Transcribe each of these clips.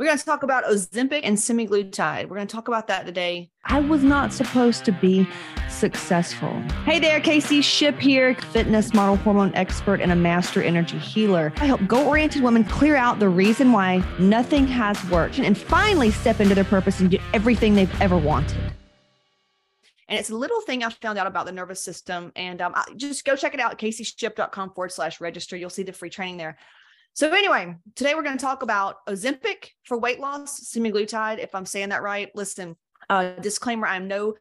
We're going to talk about Ozempic and semaglutide. We're going to talk about that today. I was not supposed to be successful. Hey there, Casey Shipp here, fitness model hormone expert and a master energy healer. I help goal oriented women clear out the reason why nothing has worked and finally step into their purpose and get everything they've ever wanted. And it's a little thing I found out about the nervous system. And um, just go check it out, caseyshipp.com forward slash register. You'll see the free training there. So anyway, today we're going to talk about Ozempic for weight loss, semaglutide, if I'm saying that right. Listen, uh, disclaimer, I'm no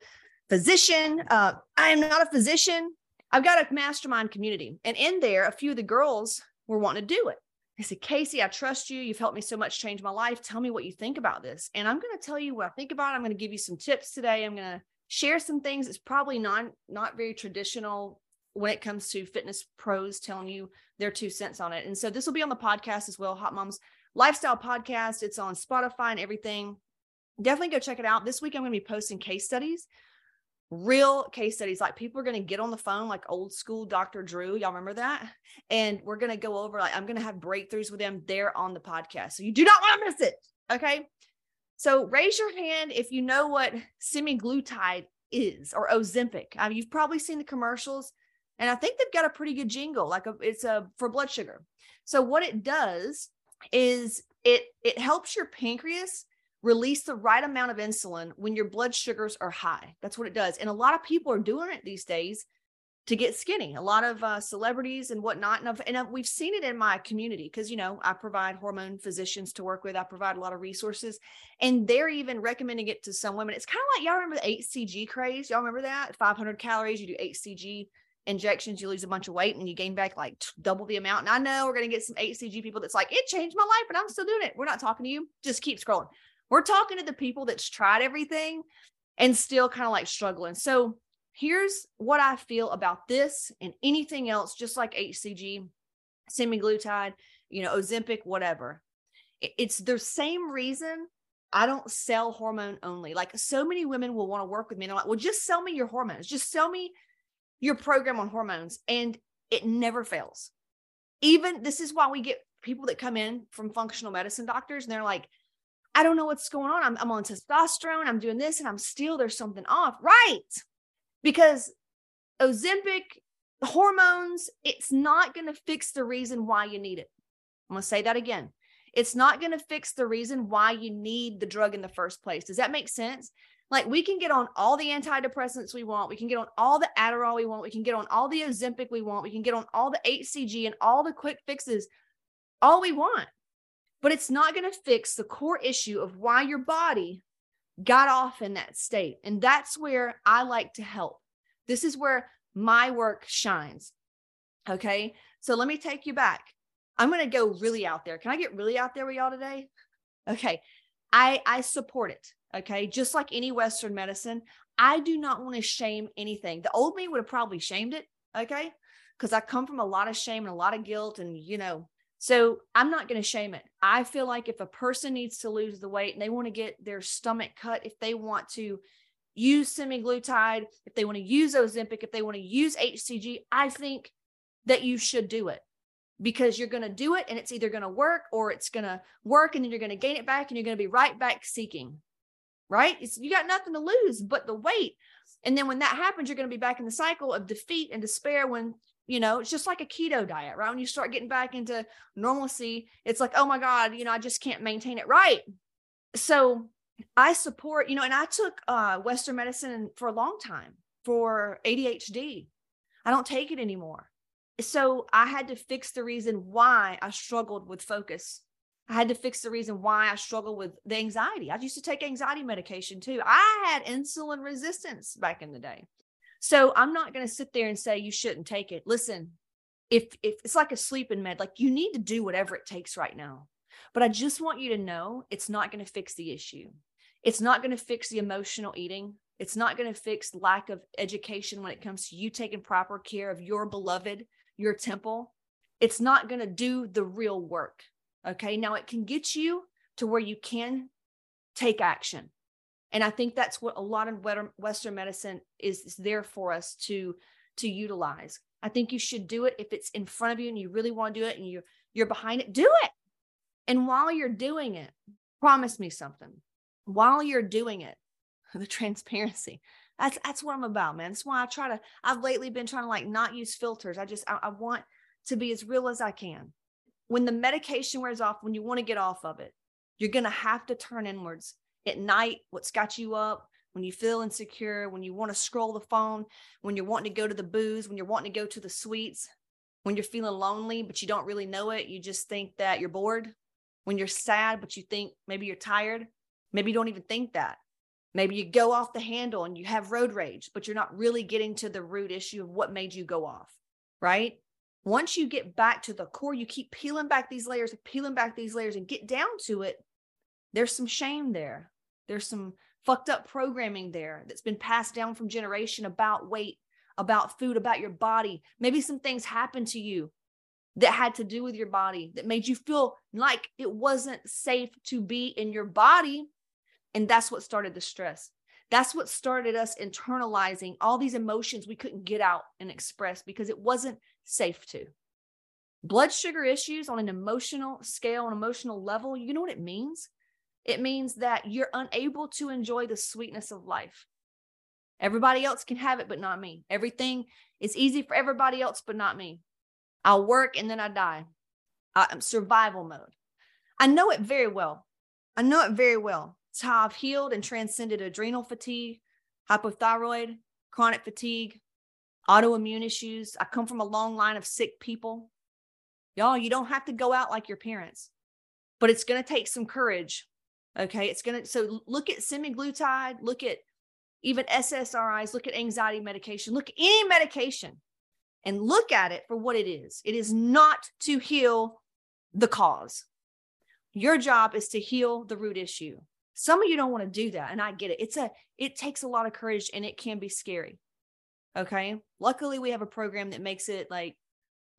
physician. Uh, I am not a physician. I've got a mastermind community. And in there, a few of the girls were wanting to do it. They said, Casey, I trust you. You've helped me so much change my life. Tell me what you think about this. And I'm going to tell you what I think about it. I'm going to give you some tips today. I'm going to share some things. It's probably not, not very traditional when it comes to fitness pros telling you their two cents on it. And so this will be on the podcast as well, Hot Moms Lifestyle Podcast. It's on Spotify and everything. Definitely go check it out. This week I'm going to be posting case studies, real case studies. Like people are going to get on the phone, like old school Dr. Drew. Y'all remember that? And we're going to go over, like, I'm going to have breakthroughs with them there on the podcast. So you do not want to miss it. Okay. So raise your hand if you know what semaglutide is or Ozempic. I mean, you've probably seen the commercials. And I think they've got a pretty good jingle, like a, it's a for blood sugar. So what it does is it it helps your pancreas release the right amount of insulin when your blood sugars are high. That's what it does. And a lot of people are doing it these days to get skinny. A lot of uh, celebrities and whatnot, and, I've, and I've, we've seen it in my community because you know I provide hormone physicians to work with. I provide a lot of resources, and they're even recommending it to some women. It's kind of like y'all remember the HCG craze. Y'all remember that? 500 calories. You do HCG injections, you lose a bunch of weight and you gain back like double the amount. And I know we're going to get some HCG people that's like, it changed my life, but I'm still doing it. We're not talking to you. Just keep scrolling. We're talking to the people that's tried everything and still kind of like struggling. So here's what I feel about this and anything else, just like HCG, semaglutide, you know, Ozempic, whatever. It's the same reason I don't sell hormone only. Like so many women will want to work with me. And they're like, well, just sell me your hormones. Just sell me your program on hormones and it never fails. Even this is why we get people that come in from functional medicine doctors and they're like, I don't know what's going on. I'm, I'm on testosterone. I'm doing this and I'm still, there's something off. Right. Because Ozempic, hormones, it's not going to fix the reason why you need it. I'm going to say that again. It's not going to fix the reason why you need the drug in the first place. Does that make sense? Like we can get on all the antidepressants we want. We can get on all the Adderall we want. We can get on all the Ozempic we want. We can get on all the HCG and all the quick fixes, all we want. But it's not going to fix the core issue of why your body got off in that state. And that's where I like to help. This is where my work shines. Okay. So let me take you back. I'm going to go really out there. Can I get really out there with y'all today? Okay. I I support it. Okay. Just like any Western medicine, I do not want to shame anything. The old me would have probably shamed it. Okay. Because I come from a lot of shame and a lot of guilt. And, you know, so I'm not going to shame it. I feel like if a person needs to lose the weight and they want to get their stomach cut, if they want to use semaglutide, if they want to use Ozempic, if they want to use HCG, I think that you should do it because you're going to do it and it's either going to work or it's going to work and then you're going to gain it back and you're going to be right back seeking right? It's, you got nothing to lose but the weight. And then when that happens, you're going to be back in the cycle of defeat and despair when, you know, it's just like a keto diet, right? When you start getting back into normalcy, it's like, oh my God, you know, I just can't maintain it right. So I support, you know, and I took uh, Western medicine for a long time for ADHD. I don't take it anymore. So I had to fix the reason why I struggled with focus I had to fix the reason why I struggle with the anxiety. I used to take anxiety medication too. I had insulin resistance back in the day. So I'm not going to sit there and say you shouldn't take it. Listen, if if it's like a sleeping med, like you need to do whatever it takes right now. But I just want you to know it's not going to fix the issue. It's not going to fix the emotional eating. It's not going to fix lack of education when it comes to you taking proper care of your beloved, your temple. It's not going to do the real work. Okay. Now it can get you to where you can take action. And I think that's what a lot of Western medicine is, is there for us to, to utilize. I think you should do it if it's in front of you and you really want to do it and you're, you're behind it, do it. And while you're doing it, promise me something while you're doing it the transparency that's that's what i'm about man that's why i try to i've lately been trying to like not use filters i just I, I want to be as real as i can when the medication wears off when you want to get off of it you're going to have to turn inwards. At night what's got you up when you feel insecure when you want to scroll the phone when you're wanting to go to the booze when you're wanting to go to the sweets when you're feeling lonely but you don't really know it you just think that you're bored. When you're sad but you think maybe you're tired maybe you don't even think that. Maybe you go off the handle and you have road rage but you're not really getting to the root issue of what made you go off right once you get back to the core you keep peeling back these layers peeling back these layers and get down to it there's some shame there there's some fucked up programming there that's been passed down from generation about weight about food, about your body. Maybe some things happened to you that had to do with your body that made you feel like it wasn't safe to be in your body. And that's what started the stress. That's what started us internalizing all these emotions we couldn't get out and express because it wasn't safe to. Blood sugar issues on an emotional scale, an emotional level, you know what it means? It means that you're unable to enjoy the sweetness of life. Everybody else can have it, but not me. Everything is easy for everybody else, but not me. I'll work and then I die. I'm survival mode. I know it very well. I know it very well. It's how I've healed and transcended adrenal fatigue, hypothyroid, chronic fatigue, autoimmune issues. I come from a long line of sick people. Y'all, you don't have to go out like your parents, but it's going to take some courage. Okay. It's going to, so look at semaglutide, look at even SSRIs, look at anxiety medication, look at any medication and look at it for what it is. It is not to heal the cause. Your job is to heal the root issue. Some of you don't want to do that and I get it. It's a it takes a lot of courage and it can be scary. Okay? Luckily we have a program that makes it like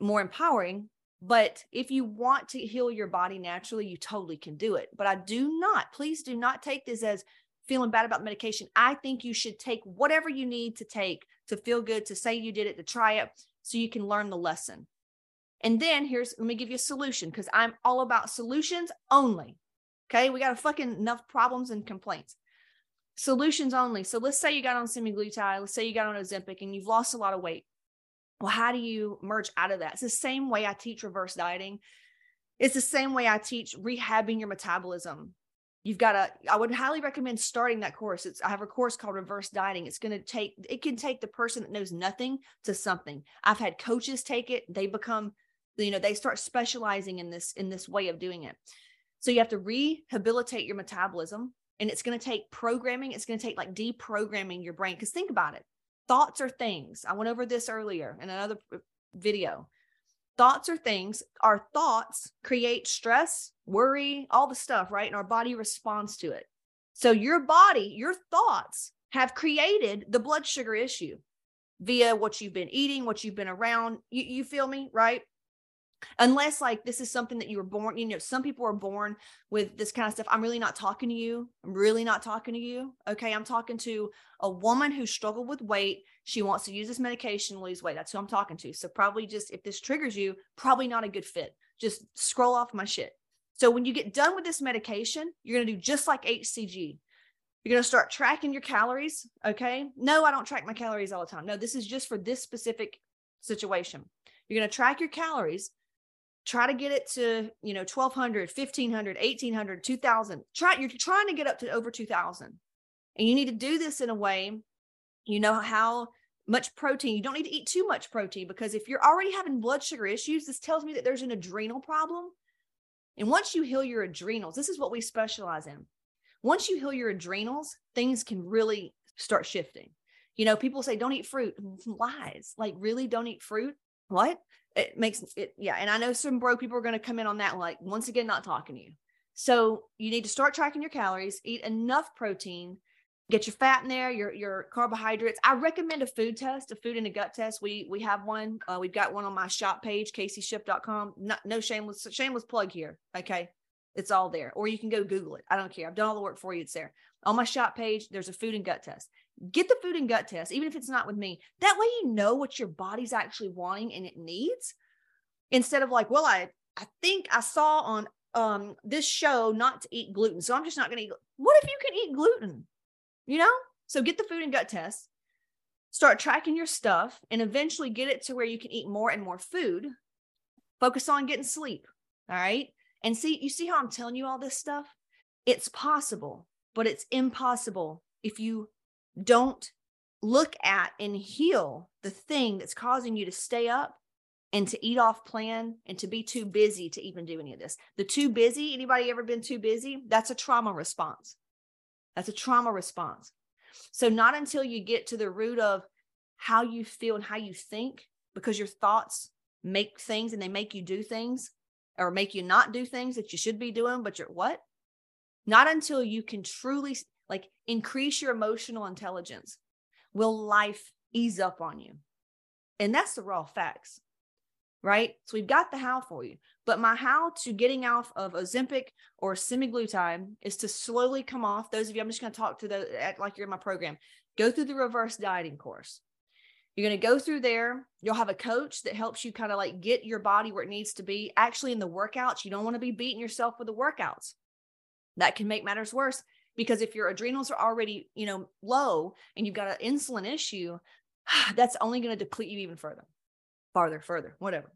more empowering, but if you want to heal your body naturally, you totally can do it. But I do not, please do not take this as feeling bad about medication. I think you should take whatever you need to take to feel good, to say you did it, to try it so you can learn the lesson. And then here's, let me give you a solution because I'm all about solutions only. Okay. We got a fucking enough problems and complaints. Solutions only. So let's say you got on semaglutide, let's say you got on Ozempic and you've lost a lot of weight. Well, how do you merge out of that? It's the same way I teach reverse dieting. It's the same way I teach rehabbing your metabolism you've got to i would highly recommend starting that course it's i have a course called reverse dieting it's going to take it can take the person that knows nothing to something i've had coaches take it they become you know they start specializing in this in this way of doing it so you have to rehabilitate your metabolism and it's going to take programming it's going to take like deprogramming your brain because think about it. Thoughts are things. I went over this earlier in another uh, video. Thoughts are things. Our thoughts create stress worry all the stuff right? And our body responds to it. So your body your thoughts have created the blood sugar issue via what you've been eating what you've been around. You, you feel me right unless like this is something that you were born you know some people are born with this kind of stuff i'm really not talking to you. I'm really not talking to you. Okay i'm talking to a woman who struggled with weight. She wants to use this medication to lose weight. That's who i'm talking to. So probably just if this triggers you probably not a good fit. Just scroll off my shit. So when you get done with this medication you're going to do just like hcg you're going to start tracking your calories okay? No i don't track my calories all the time. No this is just for this specific situation. You're going to track your calories try to get it to you know 1200 1500 1800 2000 try you're trying to get up to over 2000 and you need to do this in a way you know how much protein you don't need to eat too much protein because if you're already having blood sugar issues this tells me that there's an adrenal problem. And once you heal your adrenals this is what we specialize in. Once you heal your adrenals things can really start shifting. You know people say don't eat fruit. Lies. Like really don't eat fruit what? It makes it yeah and i know some broke people are going to come in on that like once again not talking to you. So you need to start tracking your calories eat enough protein get your fat in there your your carbohydrates. I recommend a food test a food and a gut test. We we have one. Uh, we've got one on my shop page caseyshipp.com Not, no shameless shameless plug here okay? It's all there. Or you can go google it. I don't care. I've done all the work for you. It's there. On my shop page there's a food and gut test get the food and gut test, even if it's not with me. That way you know what your body's actually wanting and it needs instead of like, well, I, I think I saw on um this show not to eat gluten. So I'm just not going to eat. What if you can eat gluten? You know? So get the food and gut test. Start tracking your stuff and eventually get it to where you can eat more and more food. Focus on getting sleep. All right? And see you see how I'm telling you all this stuff? It's possible, but it's impossible if you don't look at and heal the thing that's causing you to stay up and to eat off plan and to be too busy to even do any of this. The too busy, anybody ever been too busy? That's a trauma response. That's a trauma response. So, not until you get to the root of how you feel and how you think, because your thoughts make things and they make you do things or make you not do things that you should be doing, but you're what? Not until you can truly like increase your emotional intelligence will life ease up on you. And that's the raw facts right? So we've got the how for you. But my how to getting off of Ozempic or semaglutide is to slowly come off. Those of you, I'm just going to talk to the act like you're in my program. Go through the reverse dieting course. You're going to go through there. You'll have a coach that helps you kind of like get your body where it needs to be. Actually, in the workouts, you don't want to be beating yourself with the workouts. That can make matters worse because if your adrenals are already, you know, low and you've got an insulin issue, that's only going to deplete you even further farther, further, whatever.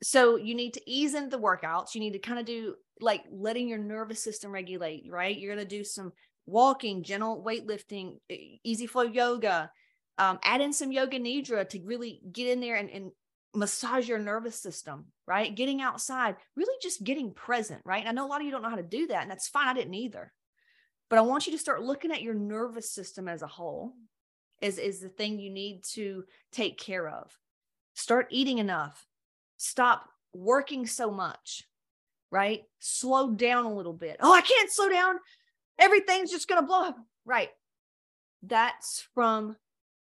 So you need to ease into the workouts. You need to kind of do like letting your nervous system regulate, right? You're going to do some walking, gentle weightlifting, easy flow yoga, um, add in some yoga nidra to really get in there and, and massage your nervous system, right? Getting outside, really just getting present, right? And I know a lot of you don't know how to do that, and that's fine. I didn't either. But I want you to start looking at your nervous system as a whole, is, is the thing you need to take care of. Start eating enough. Stop working so much right? Slow down a little bit. Oh i can't slow down. Everything's just going to blow up. Right. That's from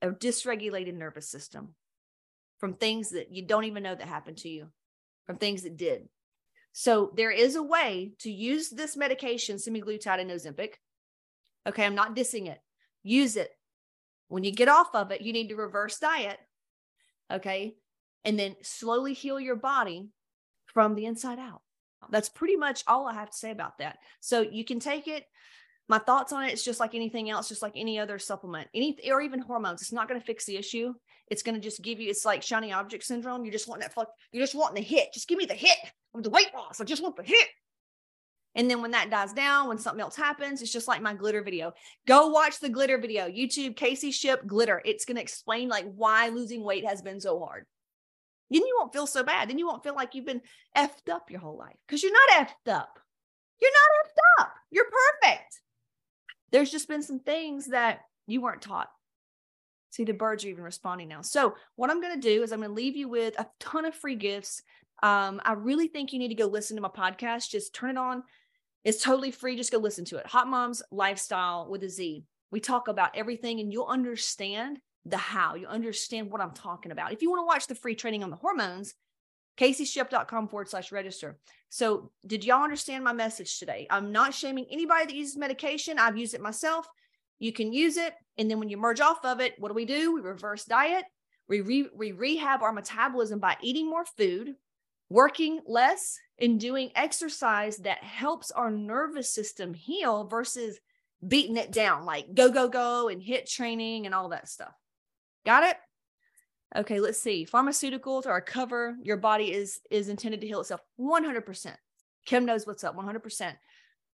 a dysregulated nervous system from things that you don't even know that happened to you from things that did so there is a way to use this medication semaglutide and ozempic okay i'm not dissing it use it when you get off of it you need to reverse diet Okay. And then slowly heal your body from the inside out. That's pretty much all I have to say about that. So you can take it. My thoughts on it, it's just like anything else, just like any other supplement, any or even hormones. It's not going to fix the issue. It's going to just give you. It's like shiny object syndrome. You just want that. You're just wanting the hit. Just give me the hit of the weight loss. I just want the hit. And then when that dies down, when something else happens, it's just like my glitter video. Go watch the glitter video, YouTube, Casey Shipp glitter. It's going to explain like why losing weight has been so hard. Then you won't feel so bad. Then you won't feel like you've been effed up your whole life because you're not effed up. You're not effed up. You're perfect. There's just been some things that you weren't taught. See, the birds are even responding now. So, what I'm going to do is I'm going to leave you with a ton of free gifts. Um, I really think you need to go listen to my podcast. Just turn it on, it's totally free. Just go listen to it. Hot Moms Lifestyle with a Z. We talk about everything and you'll understand the how. You understand what I'm talking about. If you want to watch the free training on the hormones, CaseyShipp.com forward slash register. So, did y'all understand my message today? I'm not shaming anybody that uses medication. I've used it myself. You can use it. And then when you merge off of it, what do we do? We reverse diet. We, re- we rehab our metabolism by eating more food, working less and doing exercise that helps our nervous system heal versus beating it down like go go go and HIIT training and all that stuff got it okay let's see pharmaceuticals are a cover your body is is intended to heal itself 100% kim knows what's up 100%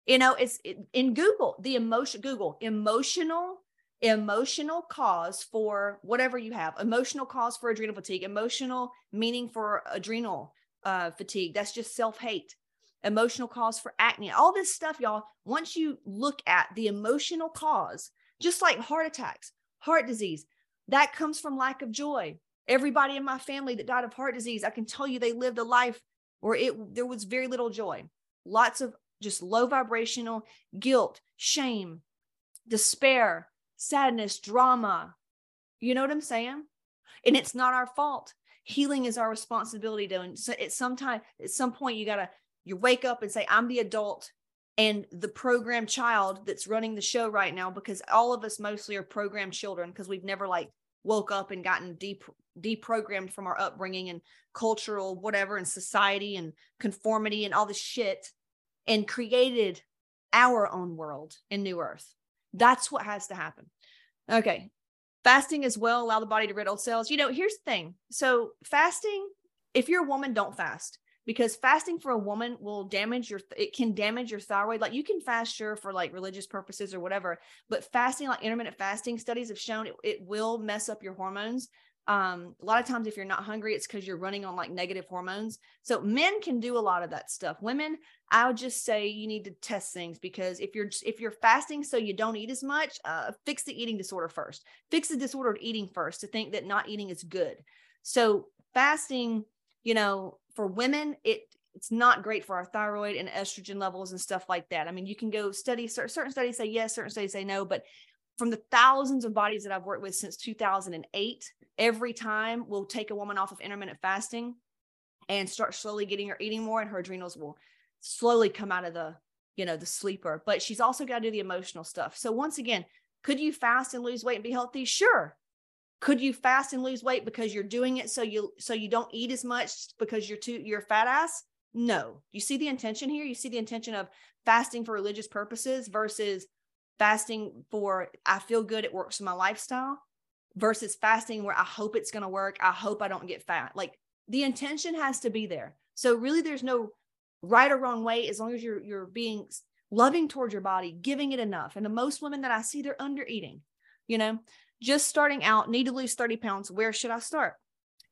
you know it's it, in google the emotion google emotional emotional cause for whatever you have emotional cause for adrenal fatigue emotional meaning for adrenal uh, fatigue. That's just self hate, emotional cause for acne, all this stuff, y'all. Once you look at the emotional cause, just like heart attacks, heart disease, that comes from lack of joy. Everybody in my family that died of heart disease, I can tell you they lived a life where it there was very little joy, lots of just low vibrational guilt, shame, despair, sadness, drama. You know what I'm saying? And it's not our fault healing is our responsibility to and so at some time at some point you gotta you wake up and say i'm the adult and the program child that's running the show right now because all of us mostly are programmed children because we've never like woke up and gotten deep deprogrammed from our upbringing and cultural whatever and society and conformity and all this shit and created our own world in new earth. That's what has to happen. Okay. Fasting as well allow the body to rid old cells you know here's the thing. So fasting if you're a woman don't fast because fasting for a woman will damage your it can damage your thyroid. Like you can fast sure for like religious purposes or whatever but fasting like intermittent fasting studies have shown it, it will mess up your hormones. Um a lot of times if you're not hungry it's because you're running on like negative hormones. So men can do a lot of that stuff. Women i would just say you need to test things because if you're if you're fasting so you don't eat as much uh fix the eating disorder first. Fix the disordered eating first to think that not eating is good. So fasting you know for women, it it's not great for our thyroid and estrogen levels and stuff like that. I mean, you can go study certain studies say yes, certain studies say no, but from the thousands of bodies that I've worked with since 2008, every time we'll take a woman off of intermittent fasting and start slowly getting her eating more and her adrenals will slowly come out of the you know the sleeper but she's also got to do the emotional stuff. So once again could you fast and lose weight and be healthy? Sure could you fast and lose weight because you're doing it so you so you don't eat as much because you're too you're fat ass? No. You see the intention here? You see the intention of fasting for religious purposes versus fasting for i feel good it works for my lifestyle versus fasting where i hope it's going to work. I hope i don't get fat. Like the intention has to be there. So really there's no right or wrong way as long as you're you're being loving towards your body giving it enough. And the most women that i see they're under eating you know just starting out, need to lose 30 pounds. Where should I start?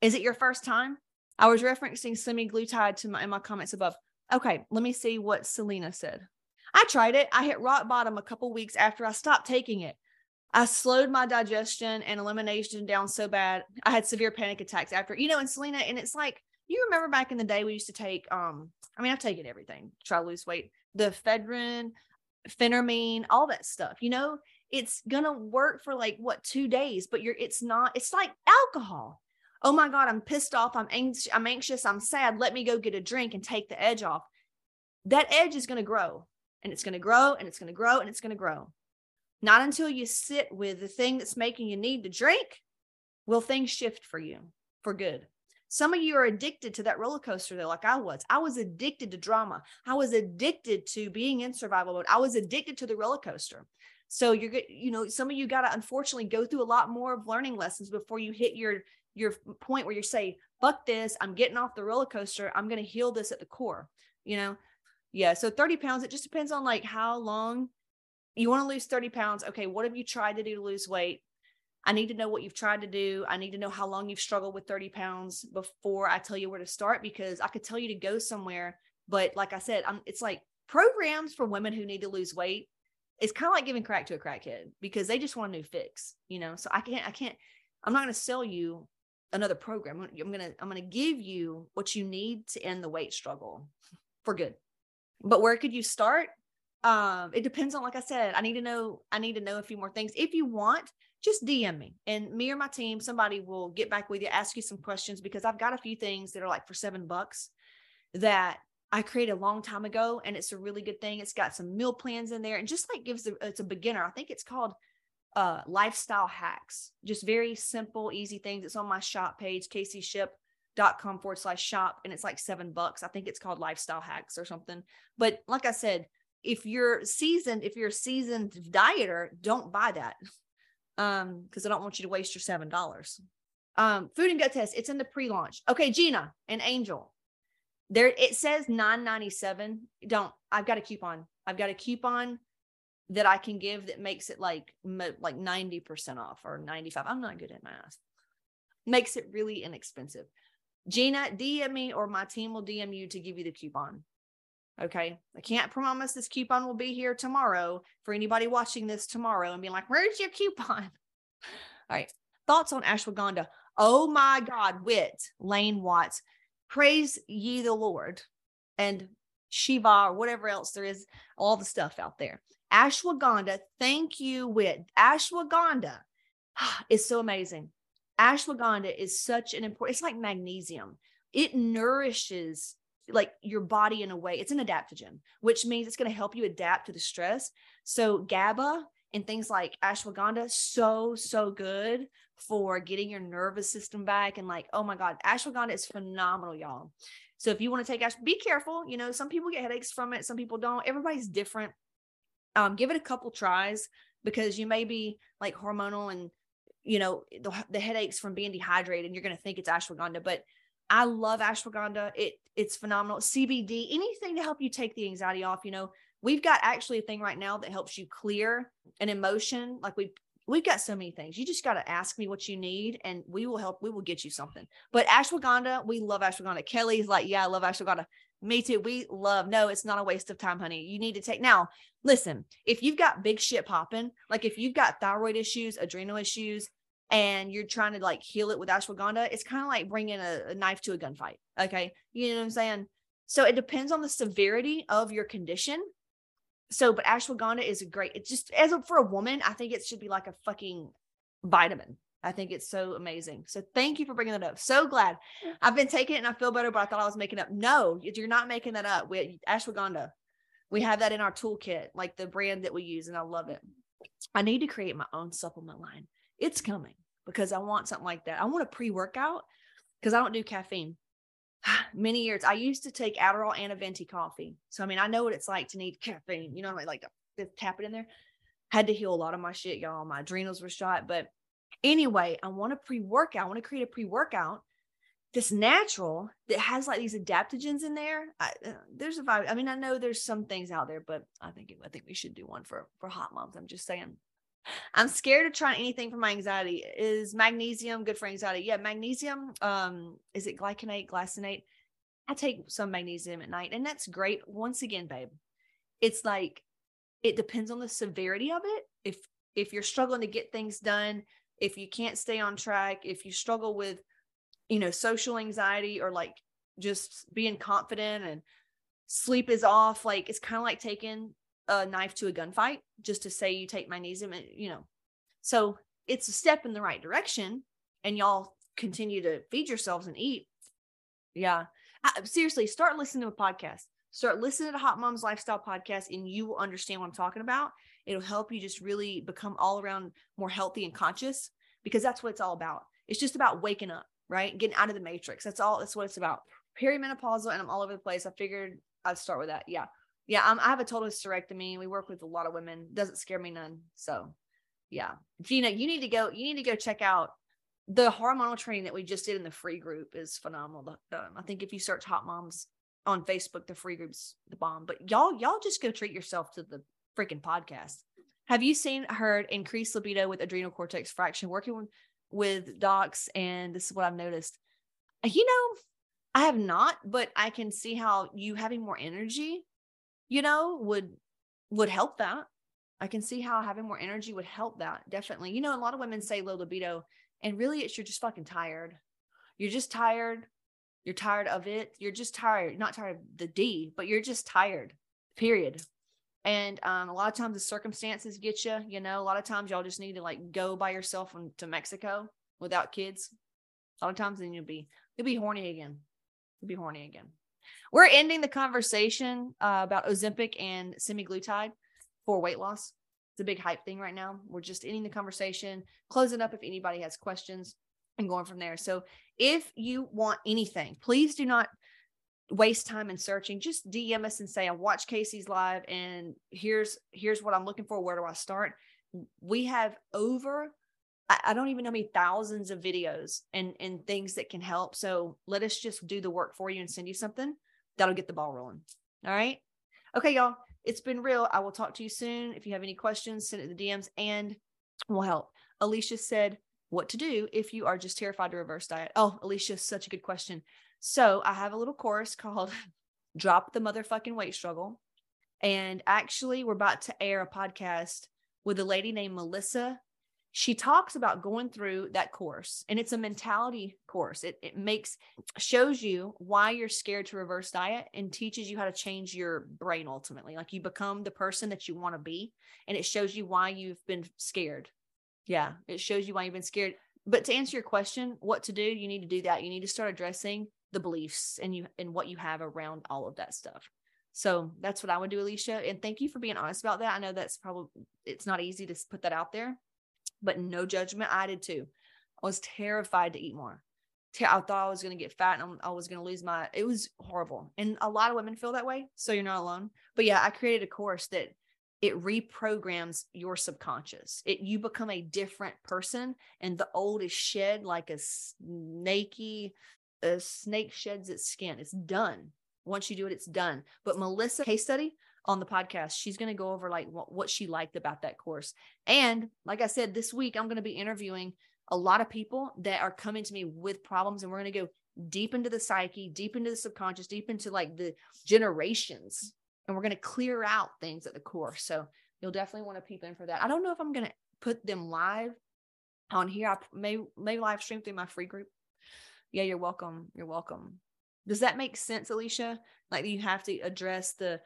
Is it your first time? I was referencing semaglutide to my, in my comments above. Okay, let me see what Selena said. I tried it. I hit rock bottom a couple weeks after I stopped taking it. I slowed my digestion and elimination down so bad. I had severe panic attacks after, you know, and Selena, and it's like, you remember back in the day, we used to take, um, I mean, I've taken everything, try to lose weight, the ephedrine, phentermine, all that stuff, you know, it's gonna work for like what two days but you're it's not it's like alcohol. Oh my god i'm pissed off i'm anxious i'm anxious i'm sad let me go get a drink and take the edge off. That edge is to grow and it's to grow and it's to grow and it's to grow. Not until you sit with the thing that's making you need to drink will things shift for you for good. Some of you are addicted to that roller coaster though like i was. I was addicted to drama. I was addicted to being in survival mode. I was addicted to the roller coaster so you're you know, some of you got to unfortunately go through a lot more of learning lessons before you hit your your point where you say, "Fuck this! I'm getting off the roller coaster. I'm going to heal this at the core." You know, yeah. So 30 pounds. It just depends on like how long you want to lose 30 pounds. Okay, what have you tried to do to lose weight? I need to know what you've tried to do. I need to know how long you've struggled with 30 pounds before I tell you where to start because I could tell you to go somewhere. But like I said, I'm, it's like programs for women who need to lose weight it's kind of like giving crack to a crackhead because they just want a new fix, you know. So I can't, I can't, I'm not going to sell you another program. I'm going to, I'm going to give you what you need to end the weight struggle for good. But where could you start? Um, it depends on, like I said, I need to know, I need to know a few more things. If you want, just DM me and me or my team, somebody will get back with you, ask you some questions because I've got a few things that are like for seven bucks that I created a long time ago and it's a really good thing. It's got some meal plans in there and just like gives a, it's a beginner. I think it's called uh lifestyle hacks. Just very simple, easy things. It's on my shop page, caseyshipp.com forward slash shop. And it's like seven bucks. I think it's called lifestyle hacks or something. But like I said, if you're seasoned, if you're a seasoned dieter, don't buy that. Um, because I don't want you to waste your seven dollars. Um, food and gut test, it's in the pre-launch. Okay, Gina and Angel there it says 997 don't i've got a coupon. I've got a coupon that i can give that makes it like like 90% off or 95 i'm not good at math. Makes it really inexpensive. Gina dm me or my team will dm you to give you the coupon. Okay? I can't promise this coupon will be here tomorrow for anybody watching this tomorrow and be like where's your coupon? All right. Thoughts on ashwagandha? Oh my god wit lane watts praise ye the Lord and Shiva or whatever else there is, all the stuff out there. Ashwagandha, thank you, Wit. Ashwagandha is so amazing. Ashwagandha is such an important, it's like magnesium. It nourishes like your body in a way. It's an adaptogen, which means it's going to help you adapt to the stress. So GABA and things like ashwagandha, so, so good for getting your nervous system back and like oh my god ashwagandha is phenomenal y'all So if you want to take ash, be careful. You know, some people get headaches from it, some people don't. Everybody's different. Um, give it a couple tries because you may be like hormonal and you know the, the headaches from being dehydrated and you're going to think it's ashwagandha but i love ashwagandha it it's phenomenal cbd anything to help you take the anxiety off you know we've got actually a thing right now that helps you clear an emotion like we we've got so many things you just got to ask me what you need and we will help we will get you something but ashwagandha we love ashwagandha kelly's like yeah i love ashwagandha me too. We love, no, it's not a waste of time, honey. You need to take now. Listen, if you've got big shit popping, like if you've got thyroid issues, adrenal issues, and you're trying to like heal it with ashwagandha, it's kind of like bringing a, a knife to a gunfight. Okay. You know what I'm saying? So it depends on the severity of your condition. So, but ashwagandha is a great, it's just as a, for a woman, I think it should be like a fucking vitamin. I think it's so amazing. So thank you for bringing that up. So glad. I've been taking it and I feel better, but I thought I was making up. No, you're not making that up. We ashwagandha. We have that in our toolkit, like the brand that we use, and I love it. I need to create my own supplement line. It's coming because I want something like that. I want a pre-workout because I don't do caffeine. Many years I used to take Adderall and a venti coffee. So I mean, I know what it's like to need caffeine. You know, like, like to tap it in there. Had to heal a lot of my shit, y'all. My adrenals were shot, but Anyway, I want a pre workout. I want to create a pre workout that's natural that has like these adaptogens in there. I, uh, there's a vibe. I mean, I know there's some things out there, but I think I think we should do one for for hot moms. I'm just saying. I'm scared of trying anything for my anxiety. Is magnesium good for anxiety? Yeah, magnesium. Um, is it glycinate, glycinate? I take some magnesium at night, and that's great. Once again, babe, it's like it depends on the severity of it. If if you're struggling to get things done, if you can't stay on track, if you struggle with, you know, social anxiety or like just being confident and sleep is off, like it's kind of like taking a knife to a gunfight just to say you take magnesium and you know. So it's a step in the right direction and y'all continue to feed yourselves and eat. Yeah. I, seriously, start listening to a podcast. Start listening to Hot Moms Lifestyle podcast and you will understand what I'm talking about. It'll help you just really become all around more healthy and conscious because that's what it's all about. It's just about waking up, right? Getting out of the matrix. That's all. That's what it's about. Perimenopausal, and I'm all over the place. I figured I'd start with that. Yeah, yeah. I'm, I have a total hysterectomy. We work with a lot of women. Doesn't scare me none. So, yeah, Gina, you need to go. You need to go check out the hormonal training that we just did in the free group. Is phenomenal. I think if you search Hot Moms on Facebook, the free group's the bomb. But y'all, y'all just go treat yourself to the freaking podcast. Have you seen, heard increased libido with adrenal cortex fraction working with docs? And this is what I've noticed. You know, I have not, but I can see how you having more energy, you know, would would help that. I can see how having more energy would help that. Definitely. You know, a lot of women say low libido, and really it's you're just fucking tired. You're just tired. You're tired of it. You're just tired. Not tired of the D, but you're just tired. Period. And um, a lot of times the circumstances get you, you know, a lot of times y'all just need to like go by yourself to Mexico without kids. A lot of times then you'll be, you'll be horny again. You'll be horny again. We're ending the conversation uh, about Ozempic and semaglutide for weight loss. It's a big hype thing right now. We're just ending the conversation, closing up if anybody has questions and going from there. So if you want anything, please do not waste time in searching just dm us and say I watch casey's live and here's here's what i'm looking for where do i start we have over I, don't even know how many thousands of videos and and things that can help. So let us just do the work for you and send you something that'll get the ball rolling. All right? Okay y'all. It's been real. I will talk to you soon. If you have any questions send it to the dms and we'll help. Alicia said what to do if you are just terrified to reverse diet. Oh alicia such a good question. So I have a little course called Drop the Motherfucking Weight Struggle. And actually, we're about to air a podcast with a lady named Melissa. She talks about going through that course, and it's a mentality course. It, it makes shows you why you're scared to reverse diet and teaches you how to change your brain ultimately. Like you become the person that you want to be, and it shows you why you've been scared. Yeah, it shows you why you've been scared. But to answer your question, what to do, you need to do that. You need to start addressing the beliefs and you and what you have around all of that stuff. So that's what I would do, Alicia. And thank you for being honest about that. I know that's probably it's not easy to put that out there, but no judgment. I did too. I was terrified to eat more, I thought I was going to get fat and I was going to lose my, it was horrible. And a lot of women feel that way. So you're not alone. But yeah, I created a course that it reprograms your subconscious. It, you become a different person and the old is shed like a snaky, a snake sheds its skin. It's done. Once you do it, it's done. But Melissa case study on the podcast, she's going to go over like what, what she liked about that course. And like I said, this week I'm going to be interviewing a lot of people that are coming to me with problems and we're going to go deep into the psyche, deep into the subconscious, deep into like the generations. And we're going to clear out things at the core. So you'll definitely want to peep in for that. I don't know if I'm going to put them live on here. I may may live stream through my free group. Yeah, you're welcome. You're welcome. Does that make sense, Alicia? Like you have to address the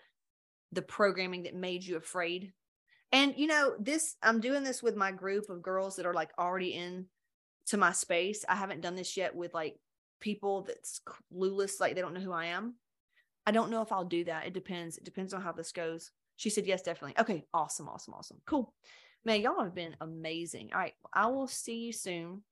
the programming that made you afraid and you know, this I'm doing this with my group of girls that are like already in to my space. I haven't done this yet with like people that's clueless, like they don't know who I am. I don't know if I'll do that. It depends. It depends on how this goes. She said yes, definitely. Okay, awesome, awesome, awesome. Cool. Man, y'all have been amazing. All right. I will see you soon.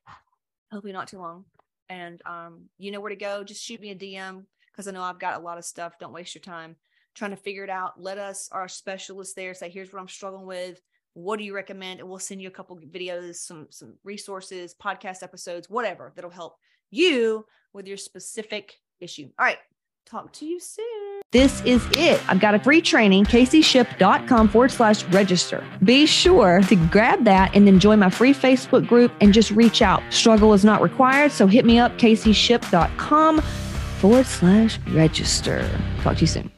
Hopefully not too long. And um, you know where to go. Just shoot me a DM because I know I've got a lot of stuff. Don't waste your time trying to figure it out, let us, our specialists there, say, here's what I'm struggling with. What do you recommend? And we'll send you a couple videos, some some resources, podcast episodes, whatever that'll help you with your specific issue. All right. Talk to you soon. This is it. I've got a free training, caseyshipp.com forward slash register. Be sure to grab that and then join my free Facebook group and just reach out. Struggle is not required, so hit me up, caseyshipp.com forward slash register. Talk to you soon.